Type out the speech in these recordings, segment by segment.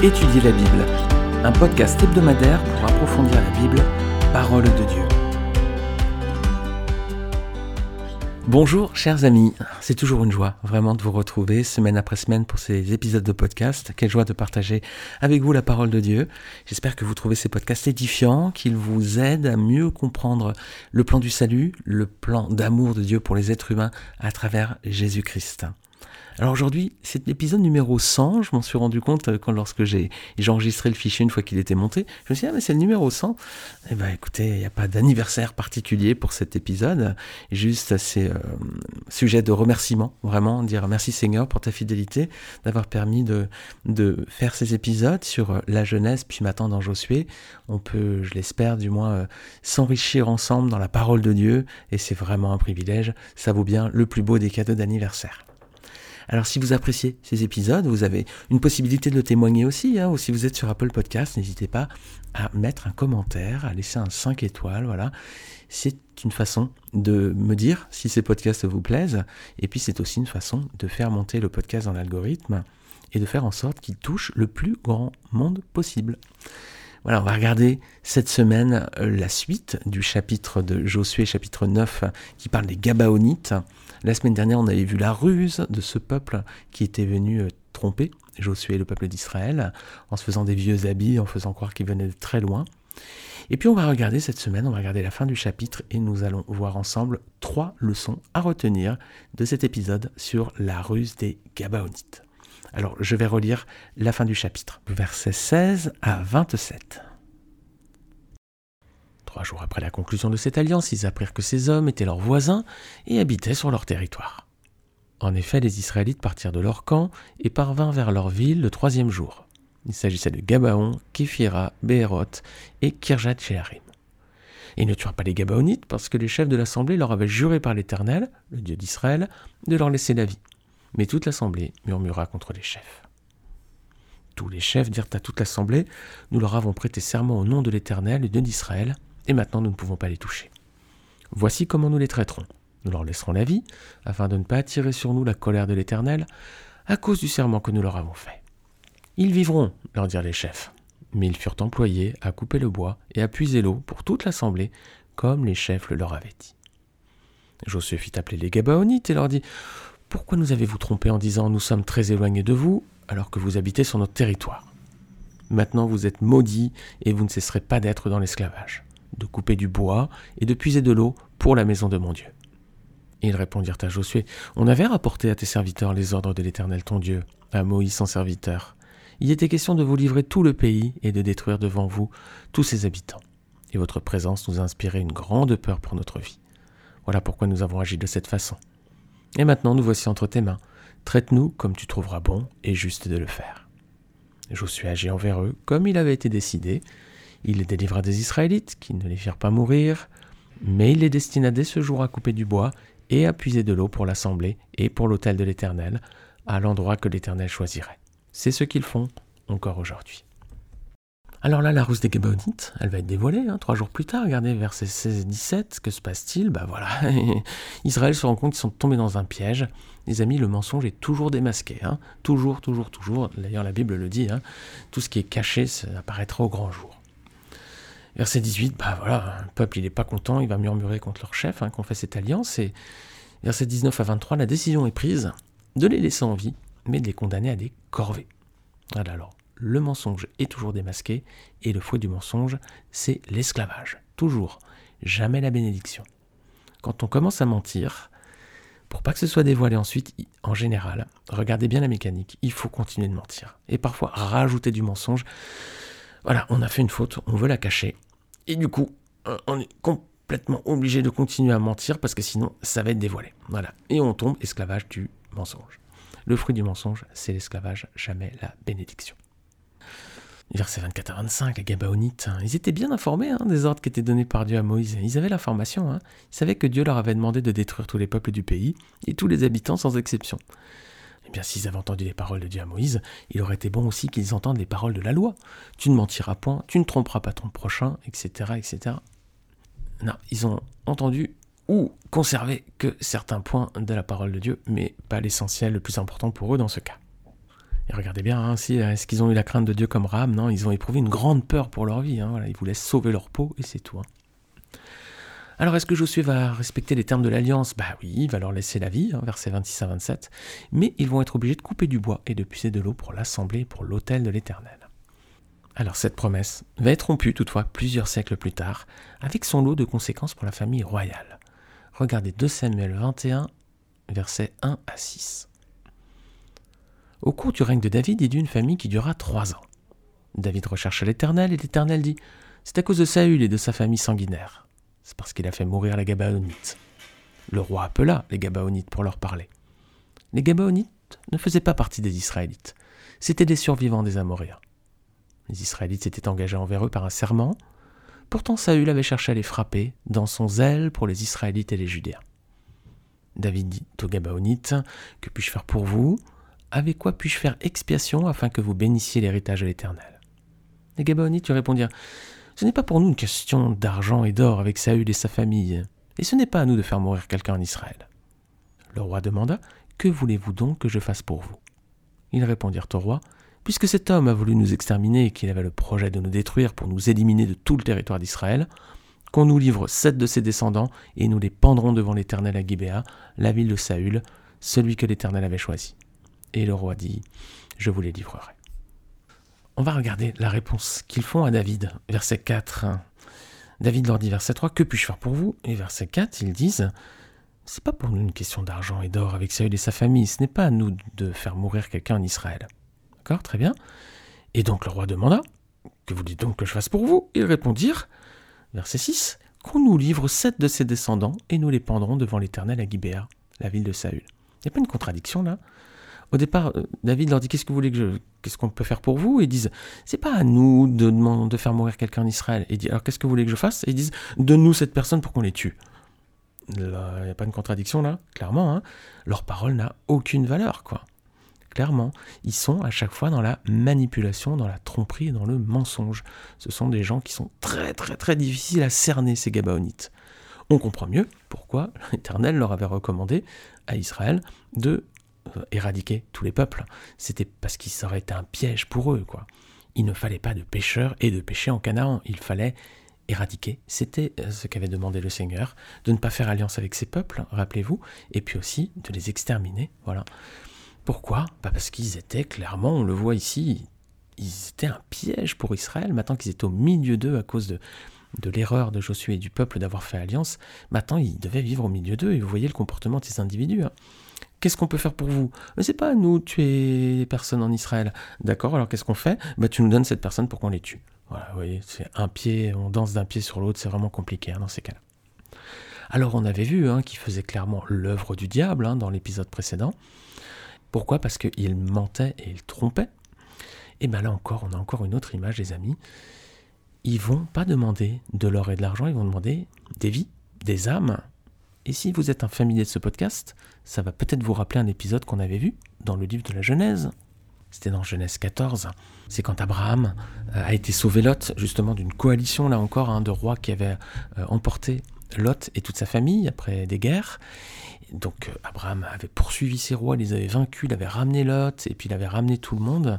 Étudier la Bible, un podcast hebdomadaire pour approfondir la Bible, parole de Dieu. Bonjour chers amis, c'est toujours une joie vraiment de vous retrouver semaine après semaine pour ces épisodes de podcast. Quelle joie de partager avec vous la parole de Dieu. J'espère que vous trouvez ces podcasts édifiants, qu'ils vous aident à mieux comprendre le plan du salut, le plan d'amour de Dieu pour les êtres humains à travers Jésus-Christ. Alors aujourd'hui, c'est l'épisode numéro 100. Je m'en suis rendu compte euh, quand lorsque j'ai enregistré le fichier une fois qu'il était monté. Je me suis dit, ah mais c'est le numéro 100. Eh bien écoutez, il n'y a pas d'anniversaire particulier pour cet épisode. Juste c'est euh, sujet de remerciement, vraiment, dire merci Seigneur pour ta fidélité, d'avoir permis de, faire ces épisodes sur euh, la jeunesse, puis maintenant dans Josué. On peut, je l'espère du moins, s'enrichir ensemble dans la parole de Dieu. Et c'est vraiment un privilège. Ça vaut bien le plus beau des cadeaux d'anniversaire. Alors si vous appréciez ces épisodes, vous avez une possibilité de le témoigner aussi, hein, ou si vous êtes sur Apple Podcast, n'hésitez pas à mettre un commentaire, à laisser un 5 étoiles, voilà. C'est une façon de me dire si ces podcasts vous plaisent, et puis c'est aussi une façon de faire monter le podcast dans l'algorithme et de faire en sorte qu'il touche le plus grand monde possible. Voilà, on va regarder cette semaine euh, la suite du chapitre de Josué, chapitre 9, qui parle des Gabaonites. La semaine dernière, on avait vu la ruse de ce peuple qui était venu euh, tromper Josué et le peuple d'Israël, en se faisant des vieux habits, en faisant croire qu'ils venaient de très loin. Et puis on va regarder cette semaine, on va regarder la fin du chapitre et nous allons voir ensemble trois leçons à retenir de cet épisode sur la ruse des Gabaonites. Alors je vais relire la fin du chapitre, versets 16 à 27. Trois jours après la conclusion de cette alliance, ils apprirent que ces hommes étaient leurs voisins et habitaient sur leur territoire. En effet, les Israélites partirent de leur camp et parvinrent vers leur ville le troisième jour. Il s'agissait de Gabaon, Képhira, Béhéroth et Kirjat Sheharim. Ils ne tuèrent pas les Gabaonites parce que les chefs de l'assemblée leur avaient juré par l'Éternel, le Dieu d'Israël, de leur laisser la vie. Mais toute l'assemblée murmura contre les chefs. Tous les chefs dirent à toute l'assemblée Nous leur avons prêté serment au nom de l'Éternel, le Dieu d'Israël, et maintenant nous ne pouvons pas les toucher. Voici comment nous les traiterons. Nous leur laisserons la vie, afin de ne pas attirer sur nous la colère de l'Éternel, à cause du serment que nous leur avons fait. Ils vivront, leur dirent les chefs. Mais ils furent employés à couper le bois et à puiser l'eau pour toute l'assemblée, comme les chefs le leur avaient dit. Josué fit appeler les Gabaonites et leur dit pourquoi nous avez-vous trompé en disant nous sommes très éloignés de vous alors que vous habitez sur notre territoire? Maintenant vous êtes maudits et vous ne cesserez pas d'être dans l'esclavage, de couper du bois et de puiser de l'eau pour la maison de mon Dieu. ils répondirent à Josué On avait rapporté à tes serviteurs les ordres de l'Éternel ton Dieu, à Moïse son serviteur. Il était question de vous livrer tout le pays et de détruire devant vous tous ses habitants. Et votre présence nous a inspiré une grande peur pour notre vie. Voilà pourquoi nous avons agi de cette façon. Et maintenant nous voici entre tes mains. Traite-nous comme tu trouveras bon et juste de le faire. Josué agit envers eux comme il avait été décidé. Il les délivra des Israélites, qui ne les firent pas mourir, mais il les destina dès ce jour à couper du bois et à puiser de l'eau pour l'assemblée et pour l'autel de l'Éternel, à l'endroit que l'Éternel choisirait. C'est ce qu'ils font encore aujourd'hui. Alors là, la ruse des Gabaonites, elle va être dévoilée, hein, trois jours plus tard, regardez, verset 16 et 17, que se passe-t-il? Bah voilà, Israël se rend compte qu'ils sont tombés dans un piège. Les amis, le mensonge est toujours démasqué, hein, toujours, toujours, toujours, d'ailleurs la Bible le dit, hein, tout ce qui est caché, apparaîtra au grand jour. Verset 18, bah voilà, le peuple il n'est pas content, il va murmurer contre leur chef, qu'on fait cette alliance, et verset 19 à 23, la décision est prise de les laisser en vie, mais de les condamner à des corvées. Voilà alors, le mensonge est toujours démasqué, et le fruit du mensonge, c'est l'esclavage. Toujours. Jamais la bénédiction. Quand on commence à mentir, pour pas que ce soit dévoilé ensuite, en général, regardez bien la mécanique, il faut continuer de mentir. Et parfois rajouter du mensonge. Voilà, on a fait une faute, on veut la cacher. Et du coup, euh, on est complètement obligé de continuer à mentir parce que sinon, ça va être dévoilé. Voilà. Et on tombe esclavage du mensonge. Le fruit du mensonge, c'est l'esclavage, jamais la bénédiction. Verset 24 à 25, les Gabaonites, hein. ils étaient bien informés hein, des ordres qui étaient donnés par Dieu à Moïse. Ils avaient l'information. Hein. Ils savaient que Dieu leur avait demandé de détruire tous les peuples du pays et tous les habitants sans exception. Eh bien, s'ils avaient entendu les paroles de Dieu à Moïse, il aurait été bon aussi qu'ils entendent les paroles de la loi. Tu ne mentiras point, tu ne tromperas pas ton prochain, etc., etc. Non, ils ont entendu ou conservé que certains points de la parole de Dieu, mais pas l'essentiel, le plus important pour eux dans ce cas. Et regardez bien, hein, si, est-ce qu'ils ont eu la crainte de Dieu comme Ram Non, ils ont éprouvé une grande peur pour leur vie. Hein, voilà, ils voulaient sauver leur peau et c'est tout. Hein. Alors est-ce que Josué va respecter les termes de l'alliance? Bah oui, il va leur laisser la vie, versets 26 à 27, mais ils vont être obligés de couper du bois et de puiser de l'eau pour l'assembler pour l'autel de l'Éternel. Alors cette promesse va être rompue toutefois plusieurs siècles plus tard, avec son lot de conséquences pour la famille royale. Regardez 2 Samuel 21, versets 1 à 6. Au cours du règne de David, eut une famille qui dura trois ans. David rechercha l'Éternel et l'Éternel dit C'est à cause de Saül et de sa famille sanguinaire. C'est parce qu'il a fait mourir les Gabaonites. Le roi appela les Gabaonites pour leur parler. Les Gabaonites ne faisaient pas partie des Israélites. C'étaient des survivants des Amoréens. Les Israélites s'étaient engagés envers eux par un serment. Pourtant Saül avait cherché à les frapper dans son zèle pour les Israélites et les Judéens. David dit aux Gabaonites Que puis-je faire pour vous? Avec quoi puis-je faire expiation afin que vous bénissiez l'héritage de l'Éternel? Les Gabaonites lui répondirent Ce n'est pas pour nous une question d'argent et d'or avec Saül et sa famille, et ce n'est pas à nous de faire mourir quelqu'un en Israël. Le roi demanda Que voulez-vous donc que je fasse pour vous? Ils répondirent au roi Puisque cet homme a voulu nous exterminer et qu'il avait le projet de nous détruire pour nous éliminer de tout le territoire d'Israël, qu'on nous livre sept de ses descendants et nous les pendrons devant l'Éternel à Gibéa, la ville de Saül, celui que l'Éternel avait choisi. Et le roi dit, je vous les livrerai. On va regarder la réponse qu'ils font à David, verset 4. David leur dit, verset 3, que puis-je faire pour vous? Et verset 4, ils disent, c'est pas pour nous une question d'argent et d'or avec Saül et sa famille, ce n'est pas à nous de faire mourir quelqu'un en Israël. D'accord, très bien. Et donc le roi demanda, que vous dites donc que je fasse pour vous? Ils répondirent, verset 6, qu'on nous livre sept de ses descendants et nous les pendrons devant l'Éternel à Gibéa, la ville de Saül. Il n'y a pas une contradiction là? Au départ, euh, David leur dit qu'est-ce qu'on peut faire pour vous? Ils disent c'est pas à nous de, de faire mourir quelqu'un en Israël. Et dit alors qu'est-ce que vous voulez que je fasse? Ils disent donne-nous cette personne pour qu'on les tue. Il n'y a pas une contradiction là, clairement. Hein. Leur parole n'a aucune valeur, quoi. Clairement, ils sont à chaque fois dans la manipulation, dans la tromperie dans le mensonge. Ce sont des gens qui sont très très très difficiles à cerner, ces Gabaonites. On comprend mieux pourquoi l'Éternel leur avait recommandé à Israël de éradiquer tous les peuples. C'était parce qu'il aurait été un piège pour eux, quoi. Il ne fallait pas de pécheurs et de péchés en Canaan. Il fallait éradiquer. C'était euh, ce qu'avait demandé le Seigneur, de ne pas faire alliance avec ces peuples, rappelez-vous, et puis aussi de les exterminer. Voilà. Pourquoi? Bah Parce qu'ils étaient clairement, on le voit ici, ils étaient un piège pour Israël. Maintenant qu'ils étaient au milieu d'eux à cause de, de l'erreur de Josué et du peuple d'avoir fait alliance, maintenant ils devaient vivre au milieu d'eux. Et vous voyez le comportement de ces individus. Hein. Qu'est-ce qu'on peut faire pour vous? Mais c'est pas nous tuer les personnes en Israël. D'accord, alors qu'est-ce qu'on fait? Bah, Tu nous donnes cette personne pour qu'on les tue. Voilà, vous voyez, c'est un pied, on danse d'un pied sur l'autre, c'est vraiment compliqué hein, dans ces cas-là. Alors on avait vu hein, qu'il faisait clairement l'œuvre du diable hein, dans l'épisode précédent. Pourquoi? Parce qu'il mentait et il trompait. Et bien là encore, on a encore une autre image, les amis. Ils vont pas demander de l'or et de l'argent, ils vont demander des vies, des âmes, et si vous êtes un familier de ce podcast, ça va peut-être vous rappeler un épisode qu'on avait vu dans le livre de la Genèse. C'était dans Genèse 14. C'est quand Abraham euh, a été sauvé Lot, justement d'une coalition, là encore, hein, de rois qui avaient euh, emporté Lot et toute sa famille après des guerres. Donc euh, Abraham avait poursuivi ses rois, les avait vaincus, il avait ramené Lot, et puis il avait ramené tout le monde.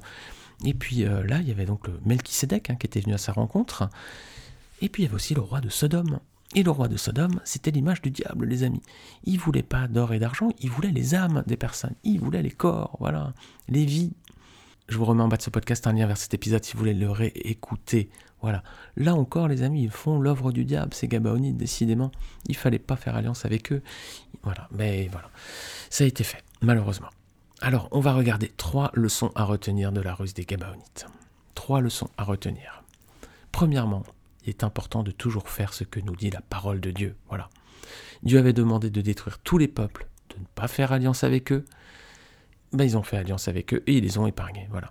Et puis là, il y avait donc le Melchisédek hein, qui était venu à sa rencontre. Et puis il y avait aussi le roi de Sodome. Et le roi de Sodome, c'était l'image du diable, les amis. Il voulait pas d'or et d'argent, il voulait les âmes des personnes, il voulait les corps, voilà, les vies. Je vous remets en bas de ce podcast un lien vers cet épisode si vous voulez le réécouter. Voilà. Là encore, les amis, ils font l'œuvre du diable, ces Gabaonites, décidément. Il fallait pas faire alliance avec eux. Voilà, mais voilà. Ça a été fait, malheureusement. Alors, on va regarder trois leçons à retenir de la ruse des Gabaonites. Trois leçons à retenir. Premièrement, est important de toujours faire ce que nous dit la parole de Dieu. Voilà. Dieu avait demandé de détruire tous les peuples, de ne pas faire alliance avec eux. Ben, ils ont fait alliance avec eux et ils les ont épargnés. Voilà.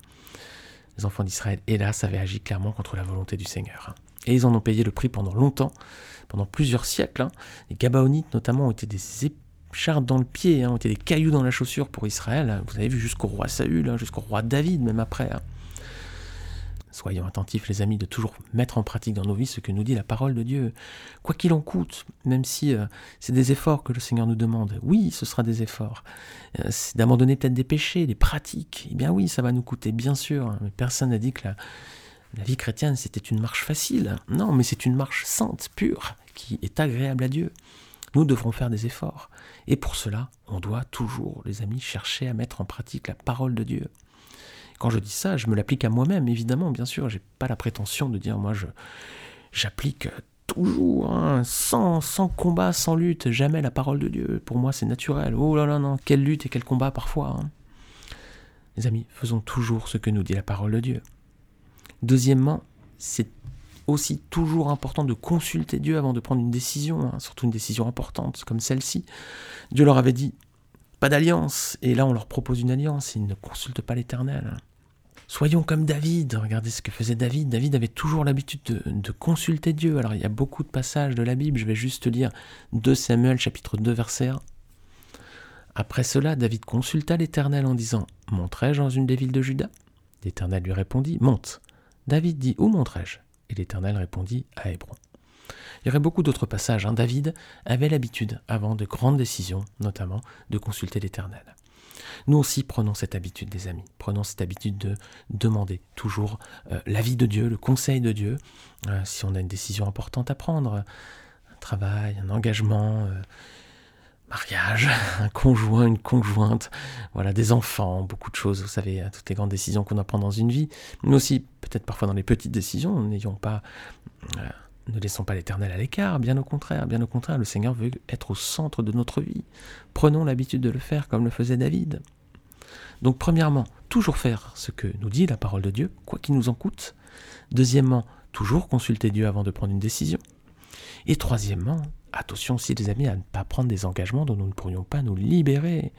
Les enfants d'Israël, hélas, avaient agi clairement contre la volonté du Seigneur. Hein. Et ils en ont payé le prix pendant longtemps, pendant plusieurs siècles. Hein. Les Gabaonites, notamment, ont été des écharpes dans le pied, hein, ont été des cailloux dans la chaussure pour Israël. Vous avez vu jusqu'au roi Saül, jusqu'au roi David, même après Soyons attentifs, les amis, de toujours mettre en pratique dans nos vies ce que nous dit la parole de Dieu. Quoi qu'il en coûte, même si euh, c'est des efforts que le Seigneur nous demande. Oui, ce sera des efforts. Euh, c'est d'abandonner peut-être des péchés, des pratiques. Eh bien oui, ça va nous coûter, bien sûr. Mais personne n'a dit que la vie chrétienne, c'était une marche facile. Non, mais c'est une marche sainte, pure, qui est agréable à Dieu. Nous devrons faire des efforts. Et pour cela, on doit toujours, les amis, chercher à mettre en pratique la parole de Dieu. Quand je dis ça, je me l'applique à moi-même, évidemment, bien sûr. J'ai pas la prétention de dire, moi, je, j'applique toujours, hein, sans, sans combat, sans lutte, jamais la parole de Dieu. Pour moi, c'est naturel. Oh là là, non, quelle lutte et quel combat parfois. Hein. Les amis, faisons toujours ce que nous dit la parole de Dieu. Deuxièmement, c'est aussi toujours important de consulter Dieu avant de prendre une décision, hein, surtout une décision importante comme celle-ci. Dieu leur avait dit pas d'alliance, et là on leur propose une alliance, ils ne consultent pas l'Éternel. Soyons comme David, regardez ce que faisait David. David avait toujours l'habitude de, consulter Dieu. Alors il y a beaucoup de passages de la Bible, je vais juste lire 2 Samuel chapitre 2 verset 1. Après cela, David consulta l'Éternel en disant Monterai-je dans une des villes de Juda? L'Éternel lui répondit Monte. David dit Où monterai-je Et l'Éternel répondit À Hébron. Il y aurait beaucoup d'autres passages. Hein. David avait l'habitude, avant de grandes décisions notamment, de consulter l'Éternel. Nous aussi prenons cette habitude, des amis. Prenons cette habitude de demander toujours euh, l'avis de Dieu, le conseil de Dieu, euh, si on a une décision importante à prendre, un travail, un engagement, euh, mariage, un conjoint, une conjointe, voilà, des enfants, beaucoup de choses, vous savez, hein, toutes les grandes décisions qu'on prendre dans une vie, mais aussi peut-être parfois dans les petites décisions, n'ayons pas ne laissons pas l'Éternel à l'écart, bien au contraire, bien au contraire, le Seigneur veut être au centre de notre vie. Prenons l'habitude de le faire comme le faisait David. Donc premièrement, toujours faire ce que nous dit la parole de Dieu, quoi qu'il nous en coûte. Deuxièmement, toujours consulter Dieu avant de prendre une décision. Et troisièmement, attention aussi les amis à ne pas prendre des engagements dont nous ne pourrions pas nous libérer.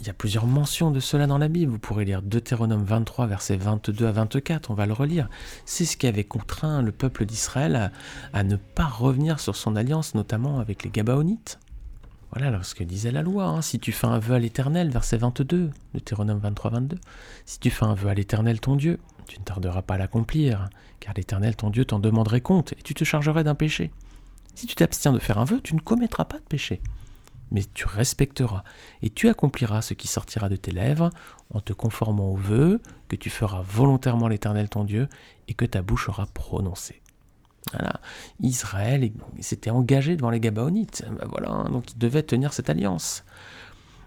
Il y a plusieurs mentions de cela dans la Bible. Vous pourrez lire Deutéronome 23, versets 22 à 24, on va le relire. C'est ce qui avait contraint le peuple d'Israël à, ne pas revenir sur son alliance, notamment avec les Gabaonites. Voilà ce que disait la loi. Hein. Si tu fais un vœu à l'Éternel, verset 22, Deutéronome 23, 22. Si tu fais un vœu à l'Éternel ton Dieu, tu ne tarderas pas à l'accomplir, car l'Éternel ton Dieu t'en demanderait compte, et tu te chargerais d'un péché. Si tu t'abstiens de faire un vœu, tu ne commettras pas de péché mais tu respecteras et tu accompliras ce qui sortira de tes lèvres en te conformant au vœu que tu feras volontairement l'Éternel ton Dieu et que ta bouche aura prononcé. Voilà. Israël s'était engagé devant les Gabaonites. Ben voilà, donc il devait tenir cette alliance.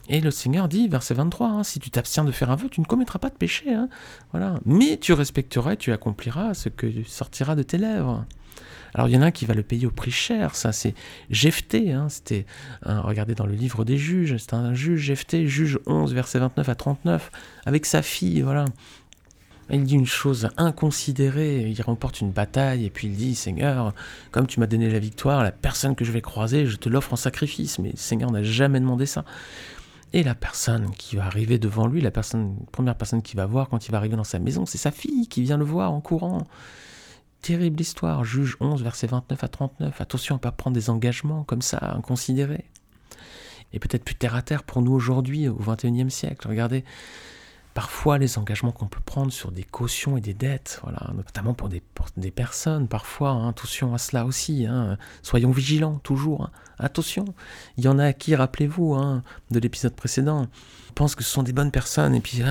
Et le Seigneur dit, verset 23, hein, si tu t'abstiens de faire un vœu, tu ne commettras pas de péché. Hein. voilà. Mais tu respecteras et tu accompliras ce que sortira de tes lèvres. Alors il y en a un qui va le payer au prix cher, ça c'est Jephthé, hein, c'était, regardez dans le livre des juges, c'est un juge Jephthé, juge 11, verset 29 à 39, avec sa fille, voilà. Il dit une chose inconsidérée, il remporte une bataille et puis il dit Seigneur, comme tu m'as donné la victoire, la personne que je vais croiser, je te l'offre en sacrifice. Mais Seigneur n'a jamais demandé ça. Et la personne qui va arriver devant lui, la première personne qui va voir quand il va arriver dans sa maison, c'est sa fille qui vient le voir en courant. Terrible histoire, juge 11, versets 29 à 39. Attention à ne pas prendre des engagements comme ça, inconsidérés. Et peut-être plus terre à terre pour nous aujourd'hui, au XXIe siècle. Regardez, parfois les engagements qu'on peut prendre sur des cautions et des dettes, voilà, notamment pour des, personnes, parfois, hein, attention à cela aussi, hein. soyons vigilants toujours, hein. attention, il y en a qui, rappelez-vous, de l'épisode précédent, pensent que ce sont des bonnes personnes, et puis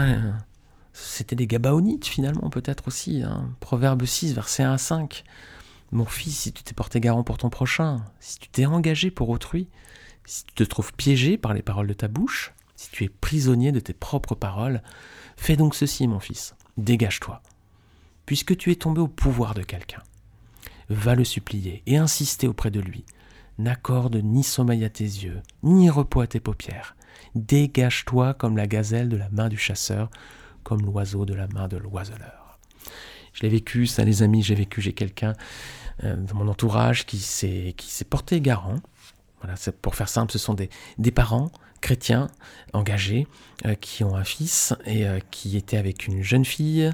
c'était des Gabaonites finalement peut-être aussi. Proverbe 6, verset 1 à 5. Mon fils, si tu t'es porté garant pour ton prochain, si tu t'es engagé pour autrui, si tu te trouves piégé par les paroles de ta bouche, si tu es prisonnier de tes propres paroles, fais donc ceci, mon fils, dégage-toi. Puisque tu es tombé au pouvoir de quelqu'un, va le supplier et insister auprès de lui. N'accorde ni sommeil à tes yeux, ni repos à tes paupières. Dégage-toi comme la gazelle de la main du chasseur, comme l'oiseau de la main de l'oiseleur. Je l'ai vécu, ça les amis, j'ai vécu, j'ai quelqu'un euh, dans mon entourage qui s'est, porté garant. Voilà, pour faire simple, ce sont des parents chrétiens engagés euh, qui ont un fils et euh, qui était avec une jeune fille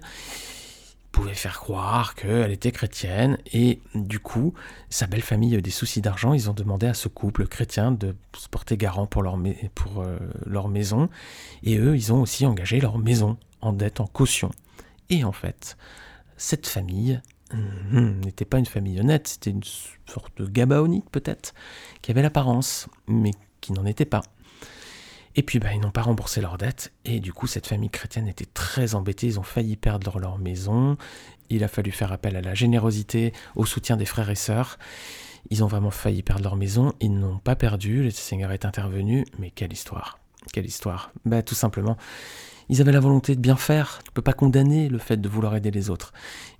pouvait faire croire qu'elle était chrétienne et du coup sa belle famille a eu des soucis d'argent ils ont demandé à ce couple chrétien de se porter garant pour leur, pour, leur maison et eux ils ont aussi engagé leur maison en dette, en caution. Et en fait, cette famille hum, n'était pas une famille honnête, c'était une sorte de gabaonite peut-être, qui avait l'apparence, mais qui n'en était pas. Et puis bah, ils n'ont pas remboursé leurs dettes, et du coup cette famille chrétienne était très embêtée, ils ont failli perdre leur maison, il a fallu faire appel à la générosité, au soutien des frères et sœurs, ils ont vraiment failli perdre leur maison, ils n'ont pas perdu, le Seigneur est intervenu, mais quelle histoire Quelle histoire Bah tout simplement, ils avaient la volonté de bien faire. Tu ne peux pas condamner le fait de vouloir aider les autres.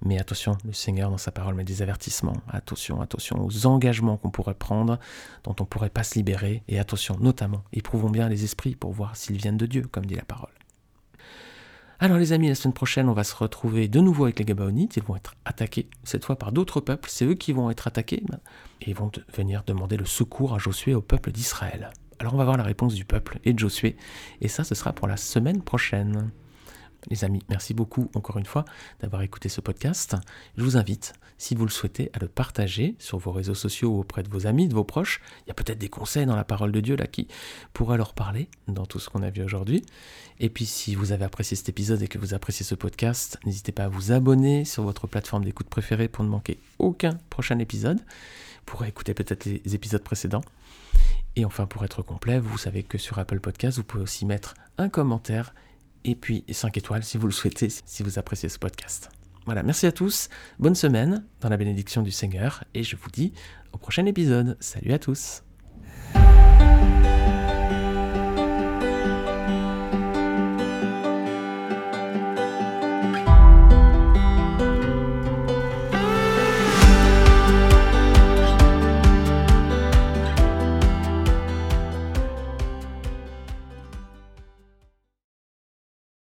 Mais attention, le Seigneur dans sa parole met des avertissements. Attention, attention aux engagements qu'on pourrait prendre, dont on ne pourrait pas se libérer. Et attention, notamment, éprouvons bien les esprits pour voir s'ils viennent de Dieu, comme dit la parole. Alors les amis, la semaine prochaine, on va se retrouver de nouveau avec les Gabaonites. Ils vont être attaqués, cette fois par d'autres peuples. C'est eux qui vont être attaqués. Et ils vont venir demander le secours à Josué au peuple d'Israël. Alors on va voir la réponse du peuple et de Josué. Et ça, ce sera pour la semaine prochaine. Les amis, merci beaucoup encore une fois d'avoir écouté ce podcast. Je vous invite, si vous le souhaitez, à le partager sur vos réseaux sociaux ou auprès de vos amis, de vos proches. Il y a peut-être des conseils dans la parole de Dieu là qui pourraient leur parler dans tout ce qu'on a vu aujourd'hui. Et puis si vous avez apprécié cet épisode et que vous appréciez ce podcast, n'hésitez pas à vous abonner sur votre plateforme d'écoute préférée pour ne manquer aucun prochain épisode, pour écouter peut-être les épisodes précédents. Et enfin, pour être complet, vous savez que sur Apple Podcast, vous pouvez aussi mettre un commentaire et puis 5 étoiles si vous le souhaitez, si vous appréciez ce podcast. Voilà, merci à tous, bonne semaine dans la bénédiction du Seigneur et je vous dis au prochain épisode. Salut à tous.